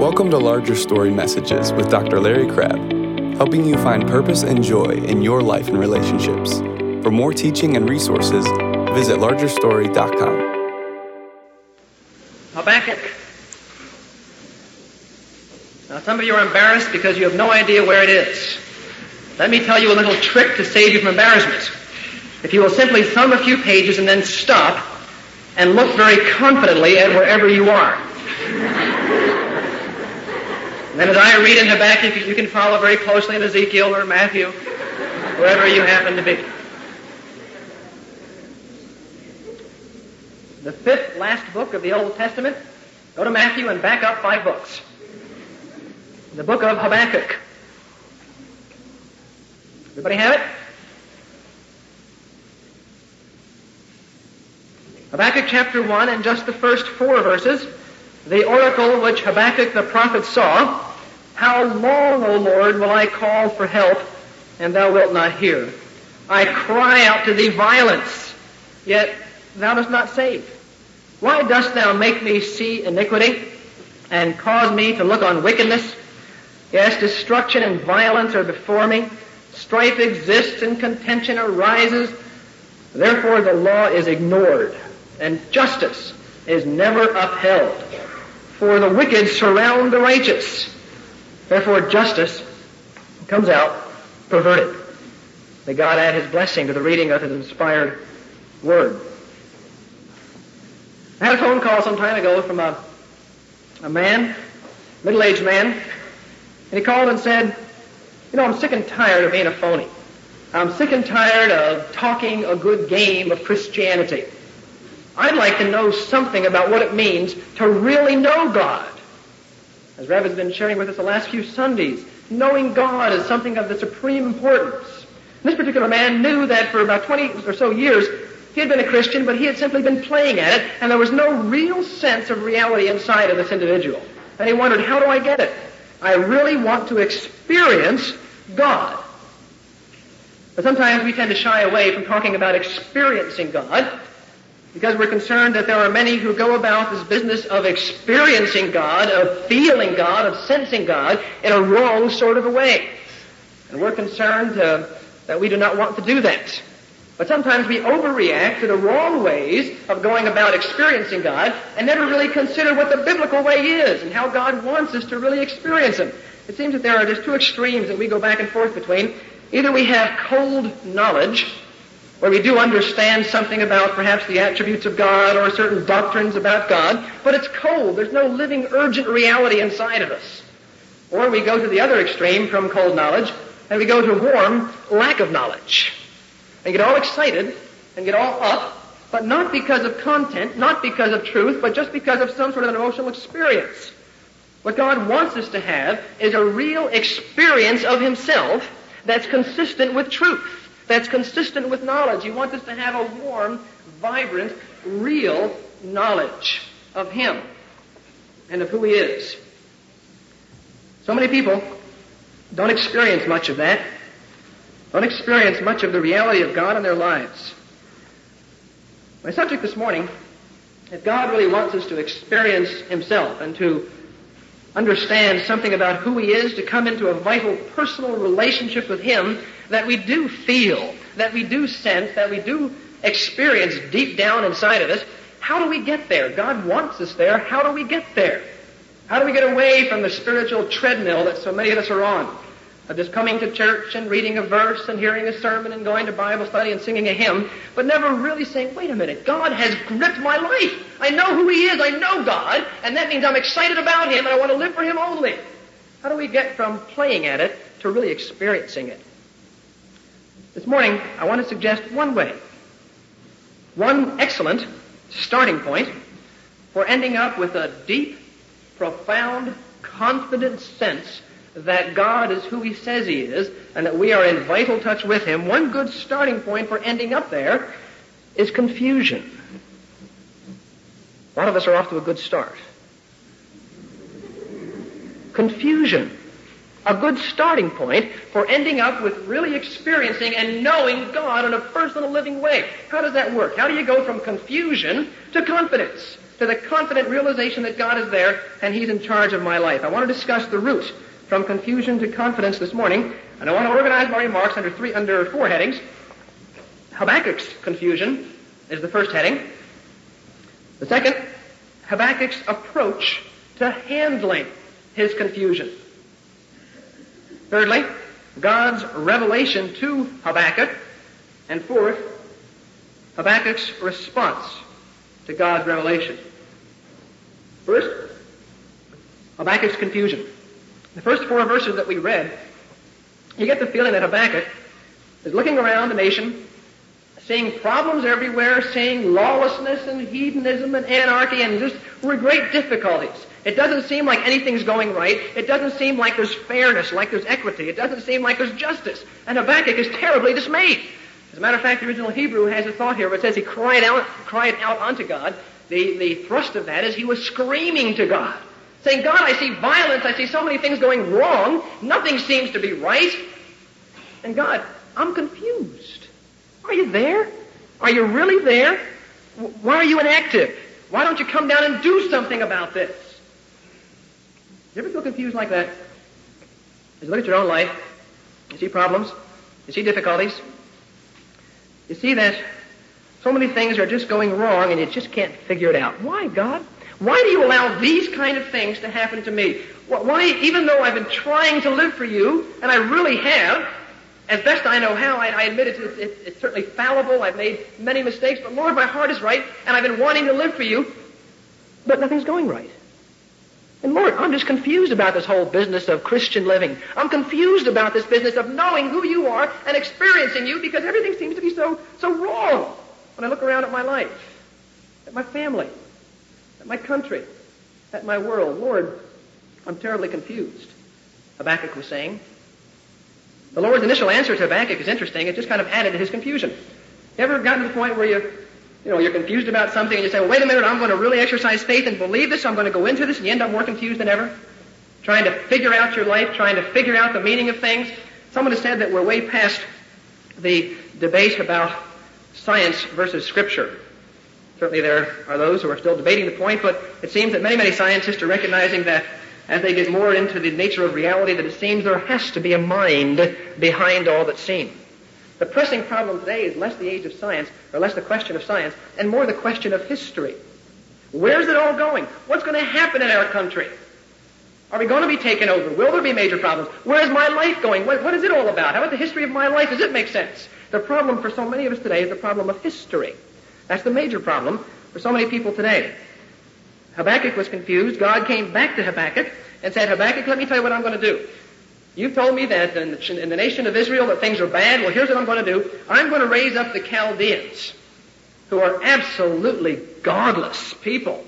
Welcome to Larger Story Messages with Dr. Larry Crabb, helping you find purpose and joy in your life and relationships. For more teaching and resources, visit largerstory.com. Habakkuk. Now, some of you are embarrassed because you have no idea where it is. Let me tell you a little trick to save you from embarrassment. If you will simply thumb a few pages and then stop and look very confidently at wherever you are. Then as I read in Habakkuk, you can follow very closely in Ezekiel or Matthew, wherever you happen to be. The fifth last book of the Old Testament, go to Matthew and back up five books. The book of Habakkuk. Everybody have it? Habakkuk chapter 1 and just the first four verses, the oracle which Habakkuk the prophet saw, How long, O Lord, will I call for help, and thou wilt not hear? I cry out to thee violence, yet thou dost not save. Why dost thou make me see iniquity, and cause me to look on wickedness? Yes, destruction and violence are before me. Strife exists and contention arises. Therefore the law is ignored, and justice is never upheld. For the wicked surround the righteous. Therefore justice comes out perverted. May God add his blessing to the reading of his inspired word. I had a phone call some time ago from a, a man, middle-aged man, and he called and said, you know, I'm sick and tired of being a phony. I'm sick and tired of talking a good game of Christianity. I'd like to know something about what it means to really know God. As has been sharing with us the last few Sundays, knowing God is something of the supreme importance. This particular man knew that for about 20 or so years, he had been a Christian, but he had simply been playing at it, and there was no real sense of reality inside of this individual. And he wondered, how do I get it? I really want to experience God. But sometimes we tend to shy away from talking about experiencing God because we're concerned that there are many who go about this business of experiencing God, of feeling God, of sensing God in a wrong sort of a way. And we're concerned uh, that we do not want to do that. But sometimes we overreact to the wrong ways of going about experiencing God and never really consider what the biblical way is and how God wants us to really experience Him. It seems that there are just two extremes that we go back and forth between. Either we have cold knowledge, where we do understand something about perhaps the attributes of God or certain doctrines about God, but it's cold. There's no living, urgent reality inside of us. Or we go to the other extreme from cold knowledge, and we go to warm lack of knowledge and get all excited and get all up, but not because of content, not because of truth, but just because of some sort of an emotional experience. What God wants us to have is a real experience of Himself that's consistent with truth, that's consistent with knowledge. He wants us to have a warm, vibrant, real knowledge of Him and of who He is. So many people don't experience much of that don't experience much of the reality of God in their lives. My subject this morning, if God really wants us to experience Himself and to understand something about who He is, to come into a vital personal relationship with Him that we do feel, that we do sense, that we do experience deep down inside of us, how do we get there? God wants us there. How do we get there? How do we get away from the spiritual treadmill that so many of us are on? Of just coming to church and reading a verse and hearing a sermon and going to Bible study and singing a hymn, but never really saying, wait a minute, God has gripped my life. I know who He is. I know God, and that means I'm excited about Him and I want to live for Him only. How do we get from playing at it to really experiencing it? This morning, I want to suggest one way, one excellent starting point for ending up with a deep, profound, confident sense that God is who He says He is and that we are in vital touch with Him, one good starting point for ending up there is confusion. A lot of us are off to a good start. Confusion. A good starting point for ending up with really experiencing and knowing God in a personal living way. How does that work? How do you go from confusion to confidence? to the confident realization that God is there and He's in charge of my life. I want to discuss the route from confusion to confidence this morning, and I want to organize my remarks under three, under four headings. Habakkuk's confusion is the first heading. The second, Habakkuk's approach to handling his confusion. Thirdly, God's revelation to Habakkuk. And fourth, Habakkuk's response to God's revelation. First, Habakkuk's confusion. The first four verses that we read, you get the feeling that Habakkuk is looking around the nation, seeing problems everywhere, seeing lawlessness and hedonism and anarchy and just great difficulties. It doesn't seem like anything's going right. It doesn't seem like there's fairness, like there's equity. It doesn't seem like there's justice. And Habakkuk is terribly dismayed. As a matter of fact, the original Hebrew has a thought here where it says he cried out, cried out unto God. The, the thrust of that is he was screaming to God, saying, God, I see violence. I see so many things going wrong. Nothing seems to be right. And God, I'm confused. Are you there? Are you really there? Why are you inactive? Why don't you come down and do something about this? You ever feel confused like that? As you look at your own life, you see problems, you see difficulties, you see that so many things are just going wrong and you just can't figure it out. Why, God? Why do you allow these kind of things to happen to me? Why, even though I've been trying to live for you, and I really have, as best I know how, I, I admit it's, it's, it's certainly fallible, I've made many mistakes, but Lord, my heart is right, and I've been wanting to live for you, but nothing's going right. And Lord, I'm just confused about this whole business of Christian living. I'm confused about this business of knowing who you are and experiencing you because everything seems to be so, so wrong when I look around at my life, at my family, at my country, at my world. Lord, I'm terribly confused. Habakkuk was saying. The Lord's initial answer to Habakkuk is interesting. It just kind of added to his confusion. You ever gotten to the point where you you know, you're confused about something and you say, well, wait a minute, I'm going to really exercise faith and believe this, I'm going to go into this, and you end up more confused than ever. Trying to figure out your life, trying to figure out the meaning of things. Someone has said that we're way past the debate about science versus scripture. Certainly there are those who are still debating the point, but it seems that many, many scientists are recognizing that as they get more into the nature of reality, that it seems there has to be a mind behind all that's seen. The pressing problem today is less the age of science, or less the question of science, and more the question of history. Where's it all going? What's going to happen in our country? Are we going to be taken over? Will there be major problems? Where's my life going? What, what is it all about? How about the history of my life? Does it make sense? The problem for so many of us today is the problem of history. That's the major problem for so many people today. Habakkuk was confused. God came back to Habakkuk and said, Habakkuk, let me tell you what I'm going to do. You've told me that in the, in the nation of Israel that things are bad. Well, here's what I'm going to do. I'm going to raise up the Chaldeans, who are absolutely godless people.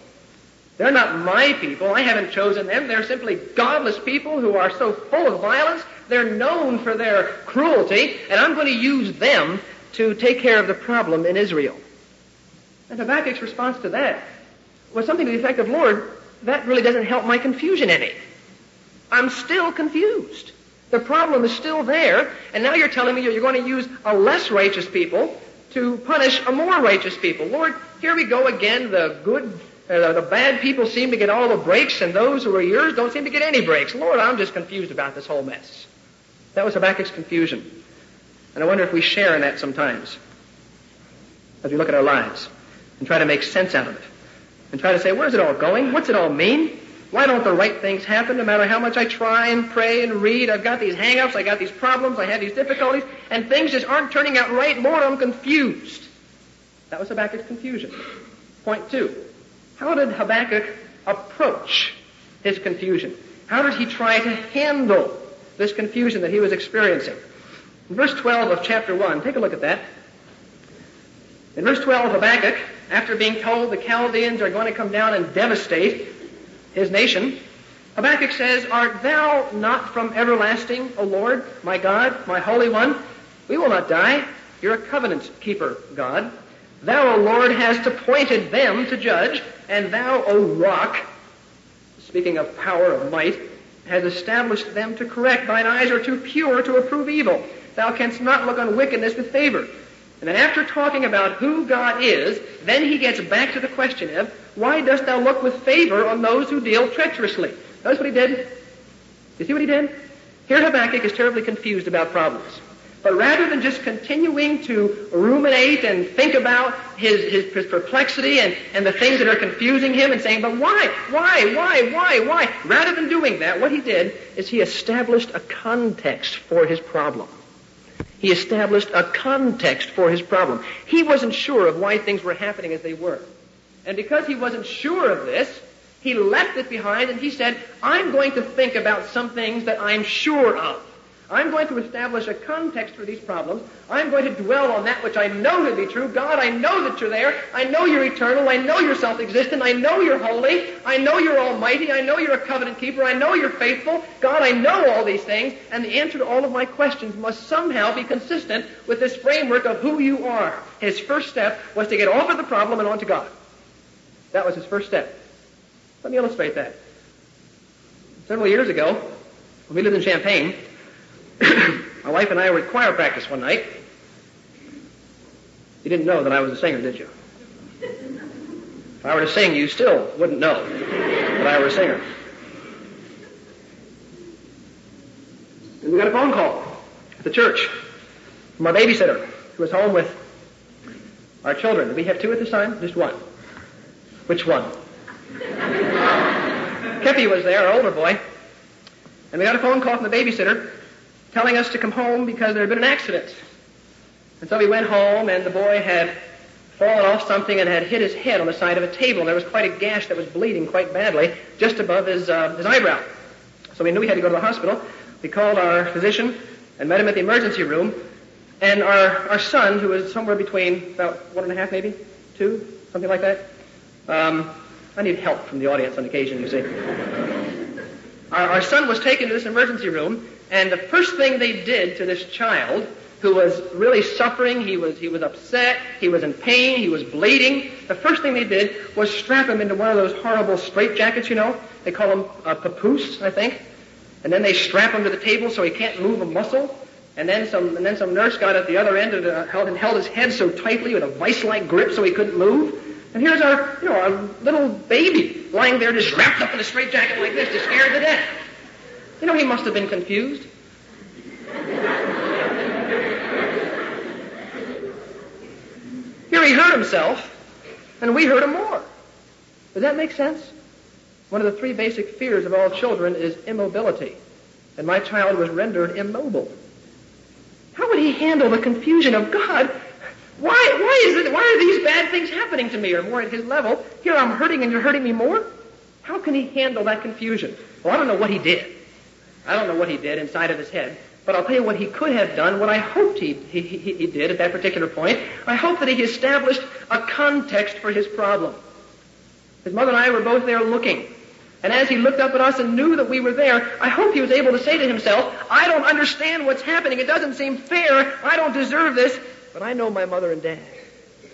They're not my people. I haven't chosen them. They're simply godless people who are so full of violence. They're known for their cruelty, and I'm going to use them to take care of the problem in Israel. And Habakkuk's response to that was something to the effect of, Lord, that really doesn't help my confusion any. I'm still confused. The problem is still there, and now you're telling me you're going to use a less righteous people to punish a more righteous people. Lord, here we go again. The good, uh, the bad people seem to get all the breaks, and those who are yours don't seem to get any breaks. Lord, I'm just confused about this whole mess. That was Habakkuk's confusion. And I wonder if we share in that sometimes as we look at our lives and try to make sense out of it and try to say, where's it all going? What's it all mean? Why don't the right things happen no matter how much I try and pray and read? I've got these hang-ups, I got these problems, I have these difficulties, and things just aren't turning out right. Lord, I'm confused. That was Habakkuk's confusion. Point two. How did Habakkuk approach his confusion? How did he try to handle this confusion that he was experiencing? In verse 12 of chapter 1, take a look at that. In verse 12, of Habakkuk, after being told the Chaldeans are going to come down and devastate his nation, Habakkuk says, Art thou not from everlasting, O Lord, my God, my Holy One? We will not die. You're a covenant keeper, God. Thou, O Lord, hast appointed them to judge, and thou, O rock, speaking of power of might, has established them to correct. Thine eyes are too pure to approve evil. Thou canst not look on wickedness with favor. And then after talking about who God is, then he gets back to the question of, why dost thou look with favor on those who deal treacherously? Notice what he did? You see what he did? Here Habakkuk is terribly confused about problems. But rather than just continuing to ruminate and think about his, his, his, perplexity and, and the things that are confusing him and saying, but why, why, why, why, why? Rather than doing that, what he did is he established a context for his problem. He established a context for his problem. He wasn't sure of why things were happening as they were. And because he wasn't sure of this, he left it behind and he said, I'm going to think about some things that I'm sure of. I'm going to establish a context for these problems. I'm going to dwell on that which I know to be true. God, I know that you're there. I know you're eternal. I know you're self-existent. I know you're holy. I know you're almighty. I know you're a covenant keeper. I know you're faithful. God, I know all these things. And the answer to all of my questions must somehow be consistent with this framework of who you are. His first step was to get off of the problem and onto God. That was his first step. Let me illustrate that. Several years ago, when we lived in Champaign, my wife and I were at choir practice one night. You didn't know that I was a singer, did you? If I were to sing, you still wouldn't know that I were a singer. And we got a phone call at the church from our babysitter who was home with our children. We have two at this time? Just one. Which one? Kepi was there, our older boy. And we got a phone call from the babysitter telling us to come home because there had been an accident. And so we went home, and the boy had fallen off something and had hit his head on the side of a table. And There was quite a gash that was bleeding quite badly just above his, uh, his eyebrow. So we knew we had to go to the hospital. We called our physician and met him at the emergency room. And our, our son, who was somewhere between about one and a half, maybe, two, something like that. Um, I need help from the audience on occasion, you see. our, our son was taken to this emergency room, and the first thing they did to this child, who was really suffering, he was, he was upset, he was in pain, he was bleeding, the first thing they did was strap him into one of those horrible straitjackets, you know. They call them a papoose, I think. And then they strap him to the table so he can't move a muscle. And then some, and then some nurse got at the other end and, uh, held, and held his head so tightly with a vice-like grip so he couldn't move. And here's our, you know, our little baby lying there just wrapped up in a straitjacket like this, just scared to death. You know, he must have been confused. Here he hurt himself, and we hurt him more. Does that make sense? One of the three basic fears of all children is immobility. And my child was rendered immobile. How would he handle the confusion of God? Why, why is it, why are these bad things happening to me? Or more at his level, here I'm hurting and you're hurting me more? How can he handle that confusion? Well, I don't know what he did. I don't know what he did inside of his head, but I'll tell you what he could have done, what I hoped he, he, he, he did at that particular point. I hope that he established a context for his problem. His mother and I were both there looking. And as he looked up at us and knew that we were there, I hope he was able to say to himself, I don't understand what's happening. It doesn't seem fair. I don't deserve this. But I know my mother and dad.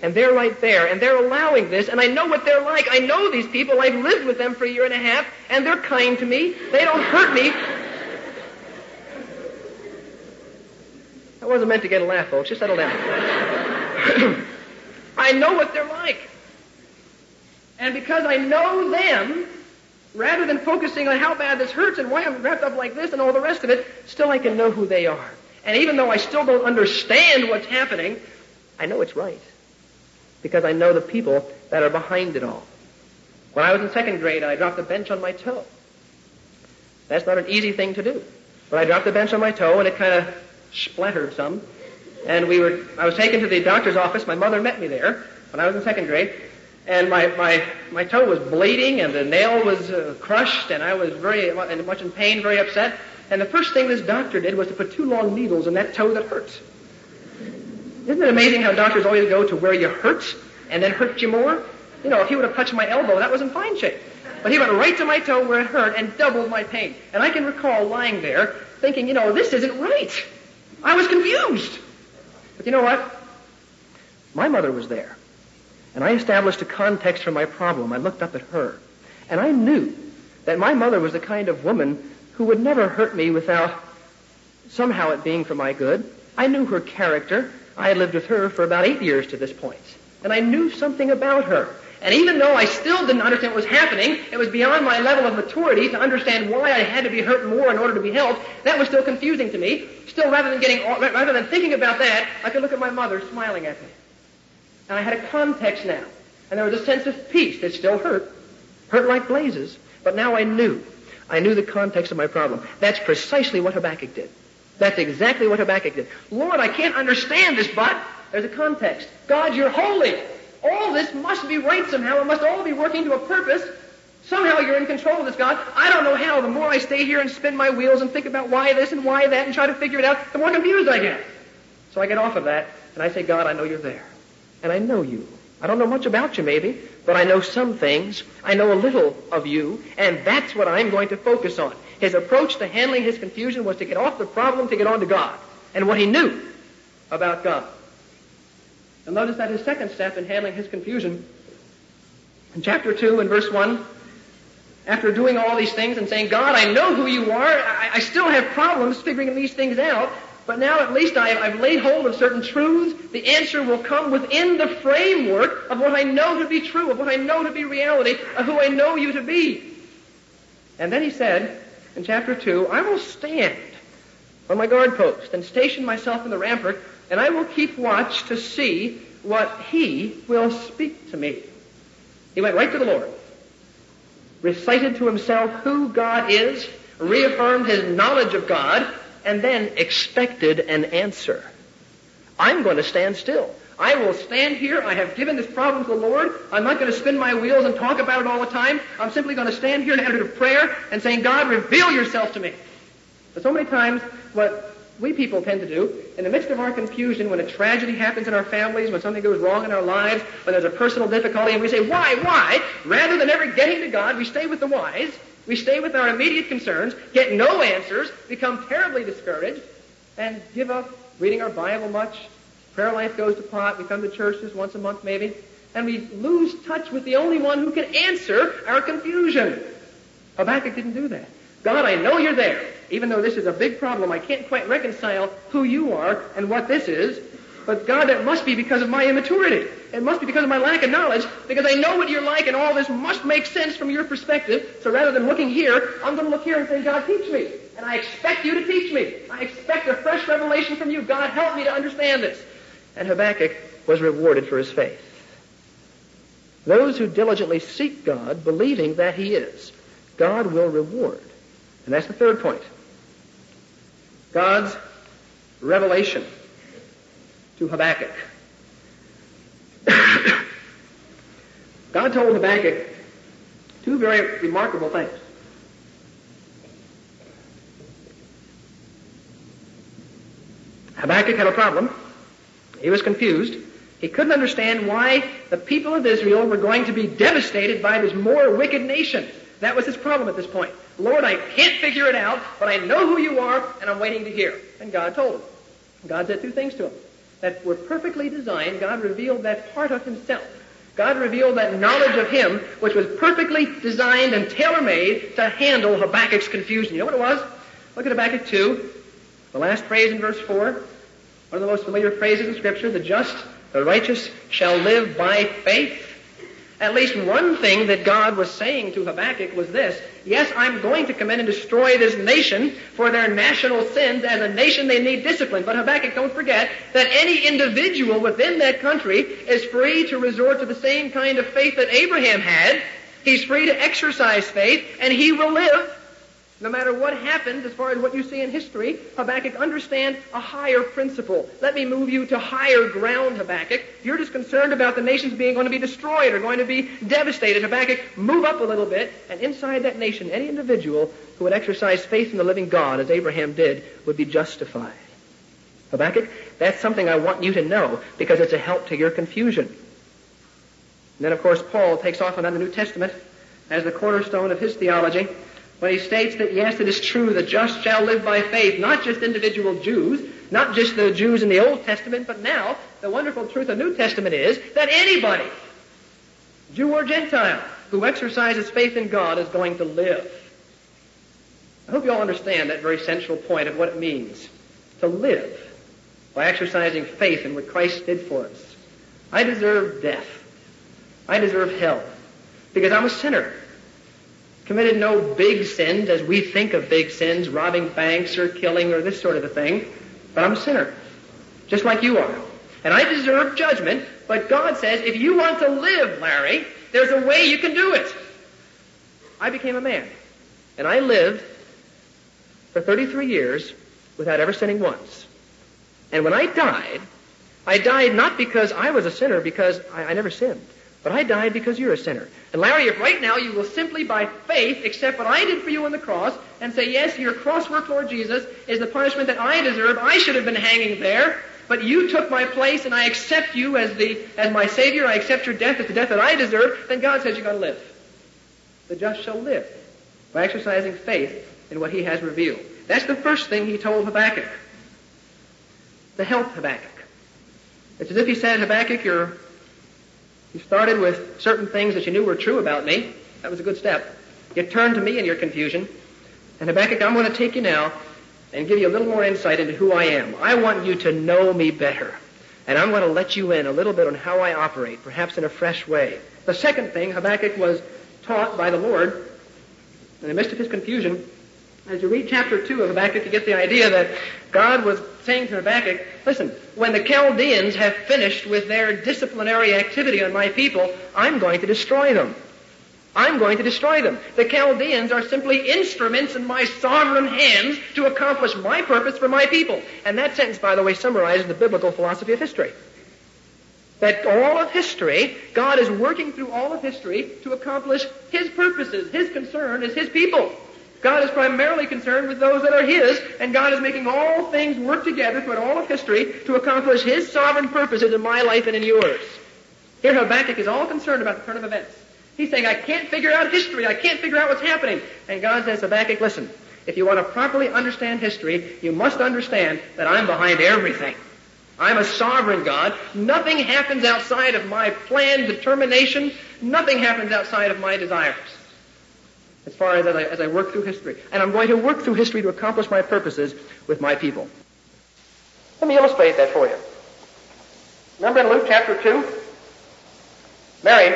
And they're right there, and they're allowing this, and I know what they're like. I know these people. I've lived with them for a year and a half, and they're kind to me. They don't hurt me. Wasn't meant to get a laugh, folks. Just settle down. I know what they're like. And because I know them, rather than focusing on how bad this hurts and why I'm wrapped up like this and all the rest of it, still I can know who they are. And even though I still don't understand what's happening, I know it's right. Because I know the people that are behind it all. When I was in second grade, I dropped a bench on my toe. That's not an easy thing to do. But I dropped the bench on my toe and it kind of splintered some. And we were, I was taken to the doctor's office. My mother met me there when I was in second grade. And my, my, my toe was bleeding and the nail was uh, crushed and I was very and much in pain, very upset. And the first thing this doctor did was to put two long needles in that toe that hurts. Isn't it amazing how doctors always go to where you hurt and then hurt you more? You know, if he would have touched my elbow, that was in fine shape. But he went right to my toe where it hurt and doubled my pain. And I can recall lying there thinking, you know, this isn't right. I was confused. But you know what? My mother was there. And I established a context for my problem. I looked up at her. And I knew that my mother was the kind of woman who would never hurt me without somehow it being for my good. I knew her character. I had lived with her for about eight years to this point. and I knew something about her. And even though I still didn't understand what was happening, it was beyond my level of maturity to understand why I had to be hurt more in order to be helped. That was still confusing to me. Still, rather than getting, rather than thinking about that, I could look at my mother smiling at me. And I had a context now. And there was a sense of peace that still hurt. Hurt like blazes. But now I knew. I knew the context of my problem. That's precisely what Habakkuk did. That's exactly what Habakkuk did. Lord, I can't understand this, but there's a context. God, you're holy. All this must be right somehow. It must all be working to a purpose. Somehow you're in control of this, God. I don't know how. The more I stay here and spin my wheels and think about why this and why that and try to figure it out, the more confused I get. So I get off of that and I say, God, I know you're there. And I know you. I don't know much about you, maybe, but I know some things. I know a little of you, and that's what I'm going to focus on. His approach to handling his confusion was to get off the problem to get on to God and what he knew about God. And notice that his second step in handling his confusion, in chapter 2 and verse 1, after doing all these things and saying, God, I know who you are, I, I still have problems figuring these things out, but now at least I, have laid hold of certain truths. The answer will come within the framework of what I know to be true, of what I know to be reality, of who I know you to be. And then he said in chapter 2, I will stand on my guard post and station myself in the rampart, and I will keep watch to see what he will speak to me. He went right to the Lord, recited to himself who God is, reaffirmed his knowledge of God, and then expected an answer. I'm going to stand still. I will stand here. I have given this problem to the Lord. I'm not going to spin my wheels and talk about it all the time. I'm simply going to stand here in attitude of prayer and saying, God, reveal yourself to me. But so many times, what we people tend to do, in the midst of our confusion, when a tragedy happens in our families, when something goes wrong in our lives, when there's a personal difficulty, and we say, why, why? Rather than ever getting to God, we stay with the whys, we stay with our immediate concerns, get no answers, become terribly discouraged, and give up reading our Bible much. Prayer life goes to pot. We come to churches once a month maybe. And we lose touch with the only one who can answer our confusion. Habakkuk didn't do that. God, I know you're there. Even though this is a big problem, I can't quite reconcile who you are and what this is. But God, it must be because of my immaturity. It must be because of my lack of knowledge, because I know what you're like, and all this must make sense from your perspective. So rather than looking here, I'm going to look here and say, God, teach me. And I expect you to teach me. I expect a fresh revelation from you. God, help me to understand this. And Habakkuk was rewarded for his faith. Those who diligently seek God, believing that he is, God will reward. And that's the third point. God's revelation to Habakkuk. God told Habakkuk two very remarkable things. Habakkuk had a problem. He was confused. He couldn't understand why the people of Israel were going to be devastated by this more wicked nation. That was his problem at this point. Lord, I can't figure it out, but I know who you are, and I'm waiting to hear. And God told him. God said two things to him that were perfectly designed, God revealed that part of himself. God revealed that knowledge of him, which was perfectly designed and tailor-made to handle Habakkuk's confusion. You know what it was? Look at Habakkuk 2, the last phrase in verse 4, one of the most familiar phrases in Scripture, the just, the righteous shall live by faith. At least one thing that God was saying to Habakkuk was this Yes, I'm going to come in and destroy this nation for their national sins. As a nation, they need discipline. But Habakkuk, don't forget that any individual within that country is free to resort to the same kind of faith that Abraham had. He's free to exercise faith, and he will live no matter what happens, as far as what you see in history, Habakkuk, understand a higher principle. Let me move you to higher ground, Habakkuk. You're just concerned about the nations being going to be destroyed or going to be devastated. Habakkuk, move up a little bit, and inside that nation, any individual who would exercise faith in the living God, as Abraham did, would be justified. Habakkuk, that's something I want you to know because it's a help to your confusion. And then, of course, Paul takes off on the New Testament as the cornerstone of his theology when he states that yes, it is true, the just shall live by faith, not just individual Jews, not just the Jews in the Old Testament, but now the wonderful truth of the New Testament is that anybody, Jew or Gentile, who exercises faith in God is going to live. I hope you all understand that very central point of what it means to live by exercising faith in what Christ did for us. I deserve death. I deserve hell because I'm a sinner. Committed no big sins as we think of big sins, robbing banks or killing or this sort of a thing, but I'm a sinner, just like you are. And I deserve judgment, but God says, if you want to live, Larry, there's a way you can do it. I became a man, and I lived for 33 years without ever sinning once. And when I died, I died not because I was a sinner, because I, I never sinned. But I died because you're a sinner. And Larry, if right now you will simply by faith accept what I did for you on the cross and say, yes, your cross work, Lord Jesus, is the punishment that I deserve. I should have been hanging there. But you took my place and I accept you as the, as my Savior. I accept your death as the death that I deserve. Then God says you're going to live. The just shall live by exercising faith in what he has revealed. That's the first thing he told Habakkuk. To help Habakkuk. It's as if he said, Habakkuk, you're, you started with certain things that you knew were true about me. That was a good step. You turned to me in your confusion. And Habakkuk, I'm going to take you now and give you a little more insight into who I am. I want you to know me better. And I'm going to let you in a little bit on how I operate, perhaps in a fresh way. The second thing Habakkuk was taught by the Lord, in the midst of his confusion, as you read chapter 2 of Habakkuk, you get the idea that God was saying to Habakkuk, listen, when the Chaldeans have finished with their disciplinary activity on my people, I'm going to destroy them. I'm going to destroy them. The Chaldeans are simply instruments in my sovereign hands to accomplish my purpose for my people. And that sentence, by the way, summarizes the biblical philosophy of history. That all of history, God is working through all of history to accomplish His purposes. His concern is His people. God is primarily concerned with those that are His, and God is making all things work together throughout all of history to accomplish His sovereign purposes in my life and in yours. Here Habakkuk is all concerned about the turn of events. He's saying, I can't figure out history. I can't figure out what's happening. And God says, Habakkuk, listen, if you want to properly understand history, you must understand that I'm behind everything. I'm a sovereign God. Nothing happens outside of my plan, determination. Nothing happens outside of my desires. As far as, as I, as I work through history. And I'm going to work through history to accomplish my purposes with my people. Let me illustrate that for you. Remember in Luke chapter 2? Mary,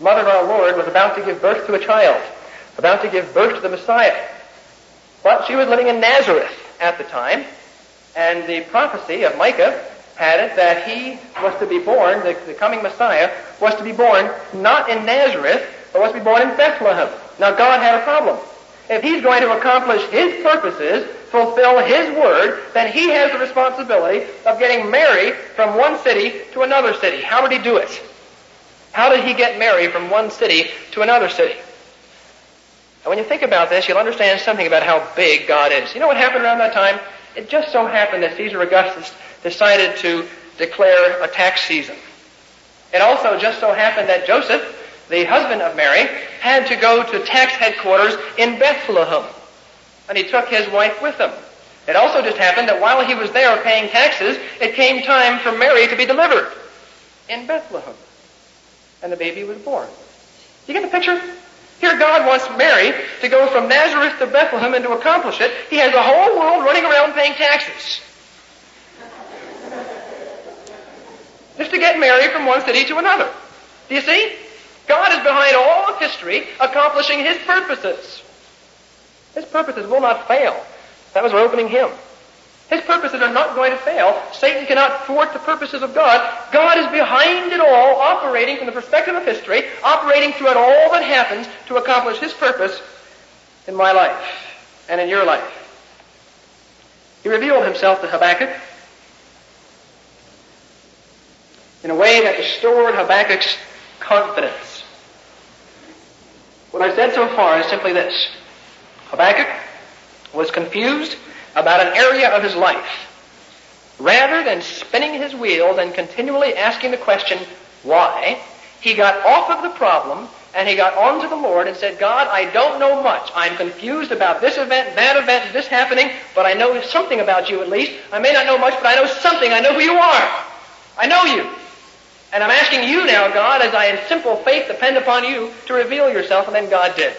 mother of our Lord, was about to give birth to a child, about to give birth to the Messiah. But she was living in Nazareth at the time, and the prophecy of Micah had it that he was to be born, the, the coming Messiah, was to be born not in Nazareth, but was to be born in Bethlehem. Now God had a problem. If he's going to accomplish his purposes, fulfill his word, then he has the responsibility of getting Mary from one city to another city. How did he do it? How did he get Mary from one city to another city? And when you think about this, you'll understand something about how big God is. You know what happened around that time? It just so happened that Caesar Augustus decided to declare a tax season. It also just so happened that Joseph, the husband of Mary, had to go to tax headquarters in Bethlehem. And he took his wife with him. It also just happened that while he was there paying taxes, it came time for Mary to be delivered in Bethlehem. And the baby was born. You get the picture? Here God wants Mary to go from Nazareth to Bethlehem and to accomplish it. He has the whole world running around paying taxes. Just to get Mary from one city to another. Do you see? God is behind all of history accomplishing His purposes. His purposes will not fail. That was our opening hymn. His purposes are not going to fail. Satan cannot thwart the purposes of God. God is behind it all, operating from the perspective of history, operating throughout all that happens to accomplish His purpose in my life and in your life. He revealed Himself to Habakkuk in a way that restored Habakkuk's confidence. What I've said so far is simply this. Habakkuk was confused about an area of his life. Rather than spinning his wheels and continually asking the question, why, he got off of the problem and he got on to the Lord and said, God, I don't know much. I'm confused about this event, that event, this happening, but I know something about you at least. I may not know much, but I know something. I know who you are. I know you. And I'm asking you now, God, as I in simple faith depend upon you to reveal yourself, and then God did.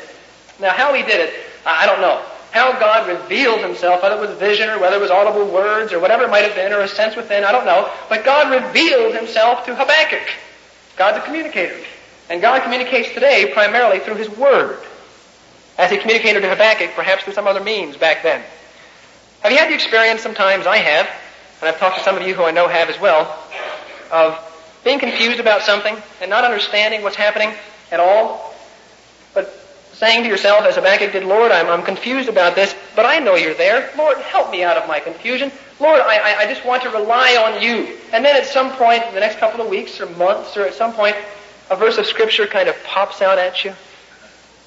Now, how he did it, I don't know. how God revealed himself, whether it was vision or whether it was audible words or whatever it might have been or a sense within, I don't know. But God revealed himself to Habakkuk. God's a communicator. And God communicates today primarily through his word. As he communicated to Habakkuk, perhaps through some other means back then. Have you had the experience sometimes, I have, and I've talked to some of you who I know have as well, of being confused about something and not understanding what's happening at all, but saying to yourself, as Habakkuk did, Lord, I'm, I'm confused about this, but I know you're there. Lord, help me out of my confusion. Lord, I, I, I just want to rely on you. And then at some point, in the next couple of weeks or months, or at some point, a verse of Scripture kind of pops out at you.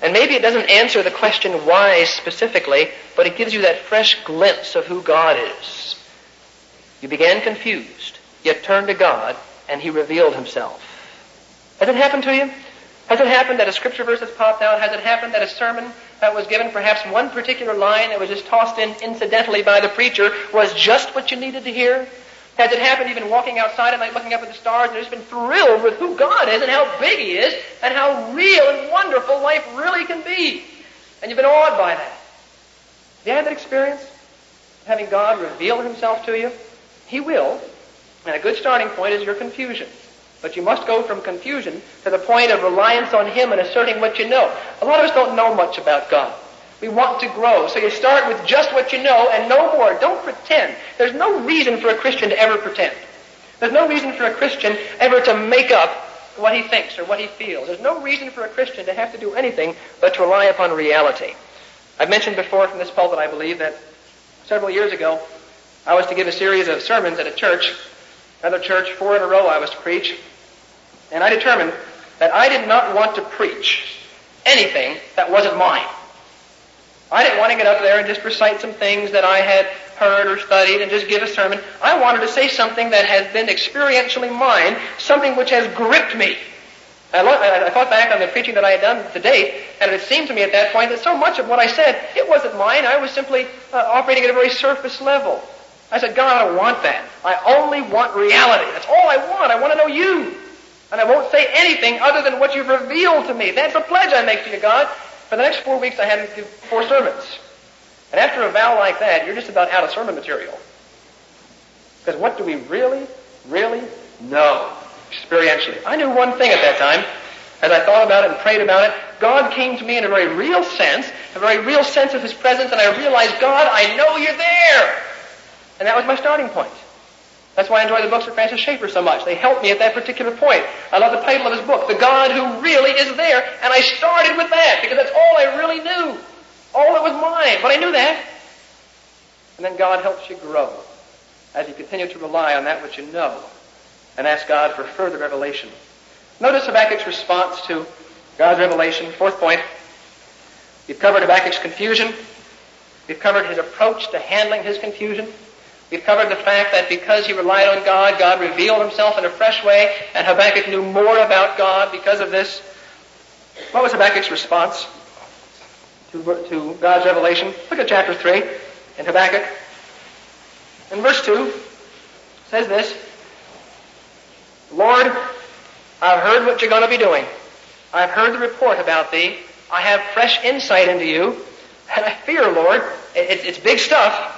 And maybe it doesn't answer the question why specifically, but it gives you that fresh glimpse of who God is. You began confused, yet turned to God, and He revealed Himself. Has it happened to you? Has it happened that a scripture verse has popped out? Has it happened that a sermon that was given perhaps one particular line that was just tossed in incidentally by the preacher was just what you needed to hear? Has it happened even walking outside at night looking up at the stars and just been thrilled with who God is and how big He is and how real and wonderful life really can be? And you've been awed by that. Have you had that experience? Having God reveal Himself to you? He will. And a good starting point is your confusion. But you must go from confusion to the point of reliance on Him and asserting what you know. A lot of us don't know much about God. We want to grow. So you start with just what you know and no more. Don't pretend. There's no reason for a Christian to ever pretend. There's no reason for a Christian ever to make up what he thinks or what he feels. There's no reason for a Christian to have to do anything but to rely upon reality. I've mentioned before from this pulpit, I believe, that several years ago I was to give a series of sermons at a church, another church, four in a row I was to preach. And I determined that I did not want to preach anything that wasn't mine. I didn't want to get up there and just recite some things that I had heard or studied and just give a sermon. I wanted to say something that has been experientially mine, something which has gripped me. I, I thought back on the preaching that I had done to date, and it seemed to me at that point that so much of what I said, it wasn't mine. I was simply uh, operating at a very surface level. I said, God, I don't want that. I only want reality. That's all I want. I want to know you. And I won't say anything other than what you've revealed to me. That's a pledge I make to you, God. For the next four weeks, I had to give four sermons. And after a vow like that, you're just about out of sermon material. Because what do we really, really know experientially? I knew one thing at that time. As I thought about it and prayed about it, God came to me in a very real sense, a very real sense of His presence, and I realized, God, I know you're there. And that was my starting point. That's why I enjoy the books of Francis Schaeffer so much. They helped me at that particular point. I love the title of his book, The God Who Really Is There, and I started with that because that's all I really knew. All that was mine, but I knew that. And then God helps you grow as you continue to rely on that which you know and ask God for further revelation. Notice Habakkuk's response to God's revelation. Fourth point. We've covered Habakkuk's confusion. We've covered his approach to handling his confusion. We've covered the fact that because he relied on God, God revealed himself in a fresh way, and Habakkuk knew more about God because of this. What was Habakkuk's response to, to God's revelation? Look at chapter 3 in Habakkuk. In verse 2, says this, Lord, I've heard what you're going to be doing. I've heard the report about thee. I have fresh insight into you. And I fear, Lord, it, it's big stuff.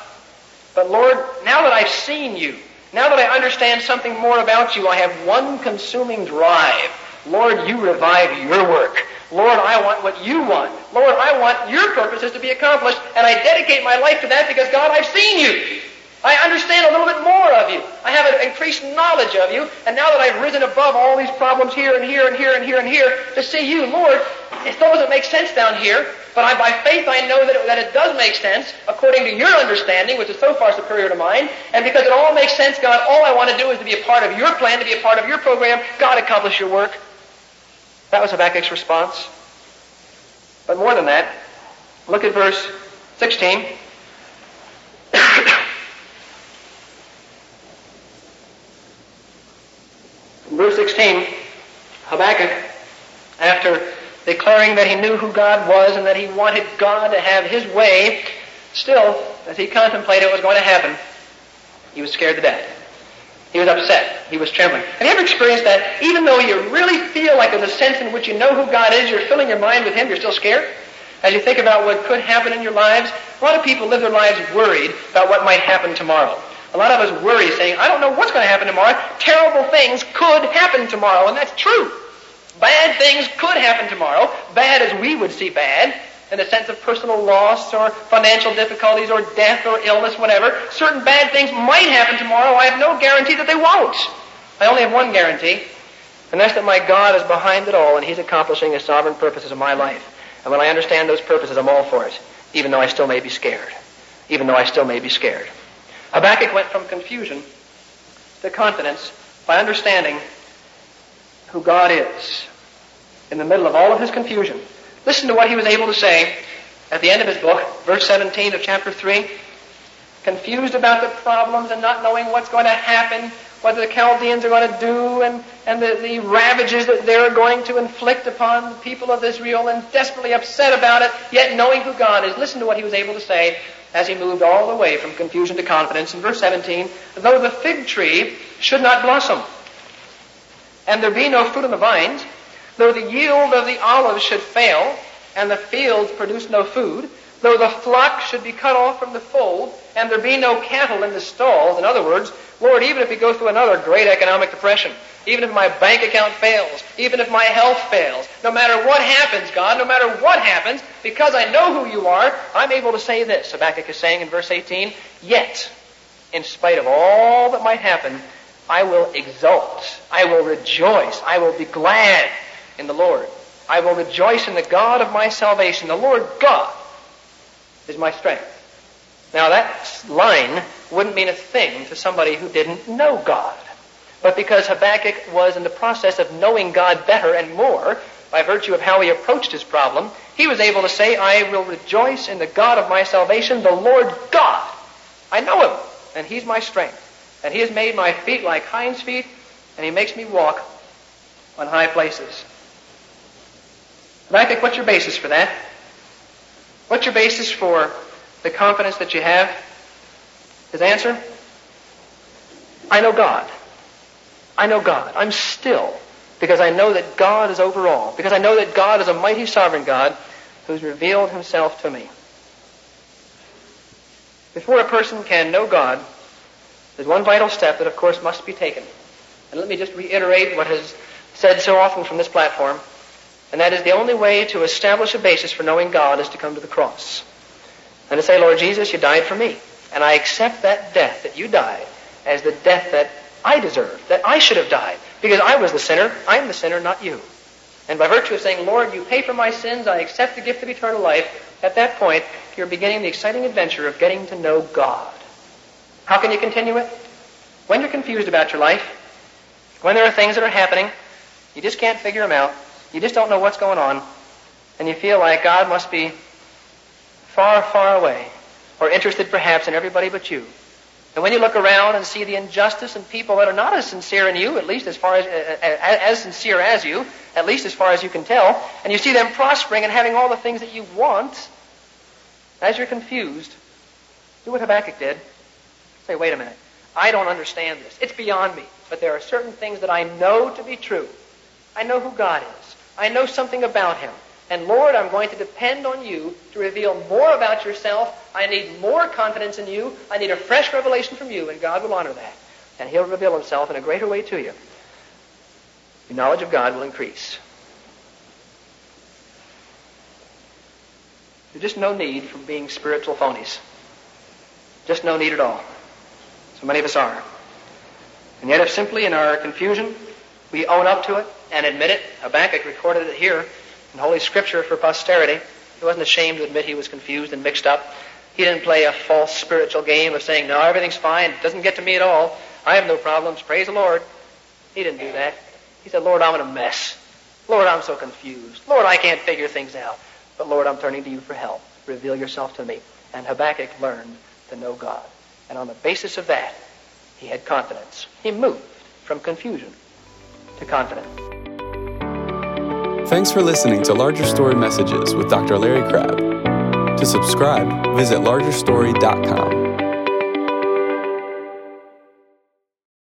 But Lord, now that I've seen you, now that I understand something more about you, I have one consuming drive. Lord, you revive your work. Lord, I want what you want. Lord, I want your purposes to be accomplished, and I dedicate my life to that because, God, I've seen you. I understand a little bit more of you. I have an increased knowledge of you, and now that I've risen above all these problems here and here and here and here and here, to see you, Lord, it still doesn't make sense down here, but I, by faith I know that it, that it does make sense according to your understanding, which is so far superior to mine. And because it all makes sense, God, all I want to do is to be a part of your plan, to be a part of your program. God, accomplish your work. That was Habakkuk's response. But more than that, look at verse 16. Verse 16, Habakkuk, after declaring that he knew who God was and that he wanted God to have his way, still, as he contemplated what was going to happen, he was scared to death. He was upset. He was trembling. Have you ever experienced that? Even though you really feel like there's a sense in which you know who God is, you're filling your mind with Him, you're still scared? As you think about what could happen in your lives, a lot of people live their lives worried about what might happen tomorrow. A lot of us worry saying, I don't know what's going to happen tomorrow. Terrible things could happen tomorrow, and that's true. Bad things could happen tomorrow, bad as we would see bad, in the sense of personal loss or financial difficulties or death or illness, whatever. Certain bad things might happen tomorrow. I have no guarantee that they won't. I only have one guarantee, and that's that my God is behind it all and He's accomplishing His sovereign purposes in my life. And when I understand those purposes, I'm all for it, even though I still may be scared. Even though I still may be scared. Habakkuk went from confusion to confidence by understanding who God is in the middle of all of his confusion. Listen to what he was able to say at the end of his book, verse 17 of chapter 3. Confused about the problems and not knowing what's going to happen, what the Chaldeans are going to do, and, and the, the ravages that they're going to inflict upon the people of Israel, and desperately upset about it, yet knowing who God is. Listen to what he was able to say as he moved all the way from confusion to confidence. In verse 17, though the fig tree should not blossom, and there be no fruit on the vines, though the yield of the olives should fail, and the fields produce no food, though the flock should be cut off from the fold, and there be no cattle in the stalls, in other words, Lord, even if we go through another great economic depression, even if my bank account fails, even if my health fails, no matter what happens, God, no matter what happens, because I know who you are, I'm able to say this. Habakkuk is saying in verse 18, Yet, in spite of all that might happen, I will exult. I will rejoice. I will be glad in the Lord. I will rejoice in the God of my salvation. The Lord God is my strength. Now that line wouldn't mean a thing to somebody who didn't know God. But because Habakkuk was in the process of knowing God better and more, by virtue of how he approached his problem, he was able to say, I will rejoice in the God of my salvation, the Lord God. I know him, and he's my strength. And he has made my feet like hinds' feet, and he makes me walk on high places. Habakkuk, what's your basis for that? What's your basis for the confidence that you have? His answer? I know God. I know God. I'm still because I know that God is over all. Because I know that God is a mighty sovereign God who's revealed himself to me. Before a person can know God, there's one vital step that, of course, must be taken. And let me just reiterate what has said so often from this platform, and that is the only way to establish a basis for knowing God is to come to the cross. And to say, Lord Jesus, you died for me. And I accept that death that you died as the death that I deserved, that I should have died, because I was the sinner. I'm the sinner, not you. And by virtue of saying, Lord, you pay for my sins, I accept the gift of eternal life, at that point, you're beginning the exciting adventure of getting to know God. How can you continue it? When you're confused about your life, when there are things that are happening, you just can't figure them out, you just don't know what's going on, and you feel like God must be far, far away, or interested perhaps in everybody but you. And when you look around and see the injustice in people that are not as sincere in you, at least as far as, as, as sincere as you, at least as far as you can tell, and you see them prospering and having all the things that you want, as you're confused, do what Habakkuk did. Say, wait a minute. I don't understand this. It's beyond me. But there are certain things that I know to be true. I know who God is. I know something about Him. And Lord, I'm going to depend on you to reveal more about yourself. I need more confidence in you. I need a fresh revelation from you, and God will honor that. And He'll reveal Himself in a greater way to you. Your knowledge of God will increase. There's just no need for being spiritual phonies. Just no need at all. So many of us are. And yet, if simply in our confusion we own up to it and admit it, Habakkuk recorded it here, in Holy Scripture for posterity. He wasn't ashamed to admit he was confused and mixed up. He didn't play a false spiritual game of saying, no, everything's fine. It doesn't get to me at all. I have no problems. Praise the Lord. He didn't do that. He said, Lord, I'm in a mess. Lord, I'm so confused. Lord, I can't figure things out. But Lord, I'm turning to you for help. Reveal yourself to me. And Habakkuk learned to know God. And on the basis of that, he had confidence. He moved from confusion to confidence. Thanks for listening to Larger Story Messages with Dr. Larry Crabb. To subscribe, visit largerstory.com.